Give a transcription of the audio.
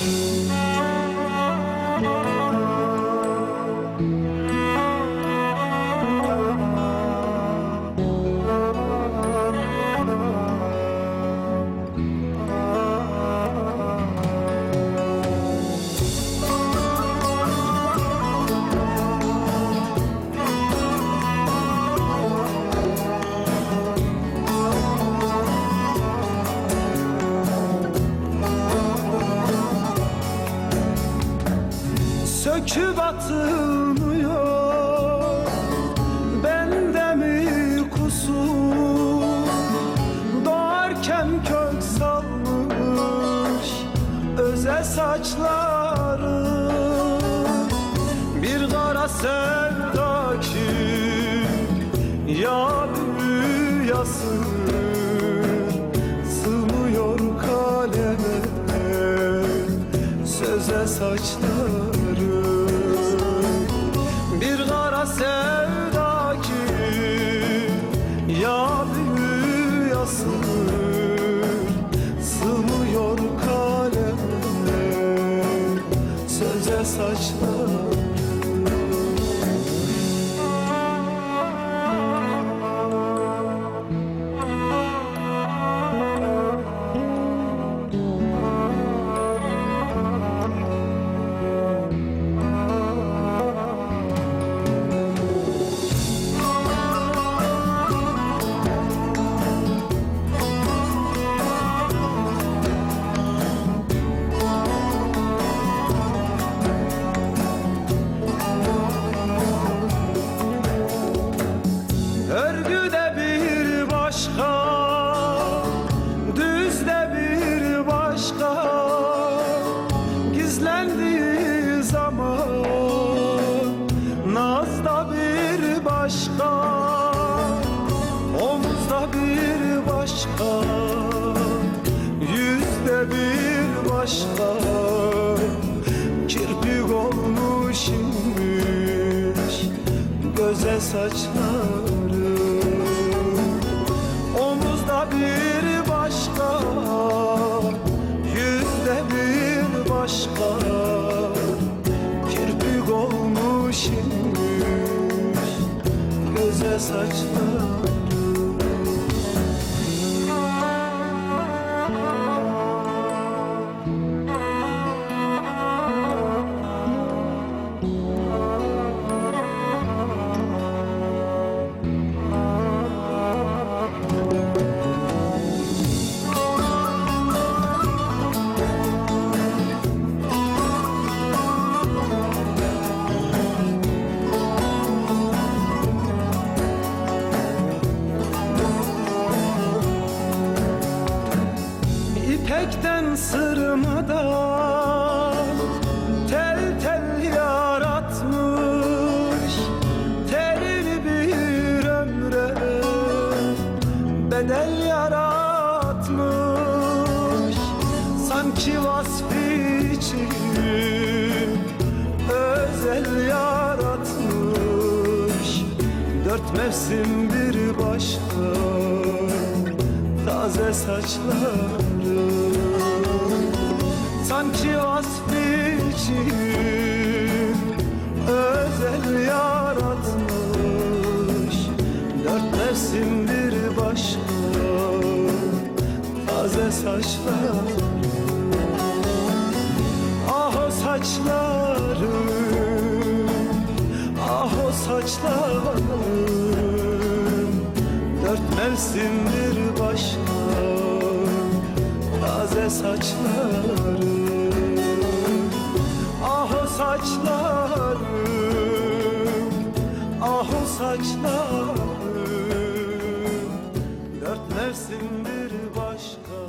Música Söküp atılmıyor Bende mi kusur? Doğarken kök salmış Öze saçları. Bir kara sevda ki Ya büyüyasın Sığmıyor kaleme. Söze saçları söze zaman Nazda bir başka Omuzda bir başka Yüzde bir başka. Kirpik olmuş inmiş Göze saçları. Omuzda bir başka Yüzde bir başka Göze İpekten sırmadan tel tel yaratmış. Telini bir ömre bedel yaratmış. Sanki vasfı için özel yaratmış. Dört mevsim bir başka taze saçları Sanki vasfı için özel yaratmış. Dört mevsim bir başka taze saçları Ah o saçlarım Ah o saçlarım Dört mevsim bir başka Taze saçlarım Ah saçlarım Ah o saçlarım Dört mevsim bir başka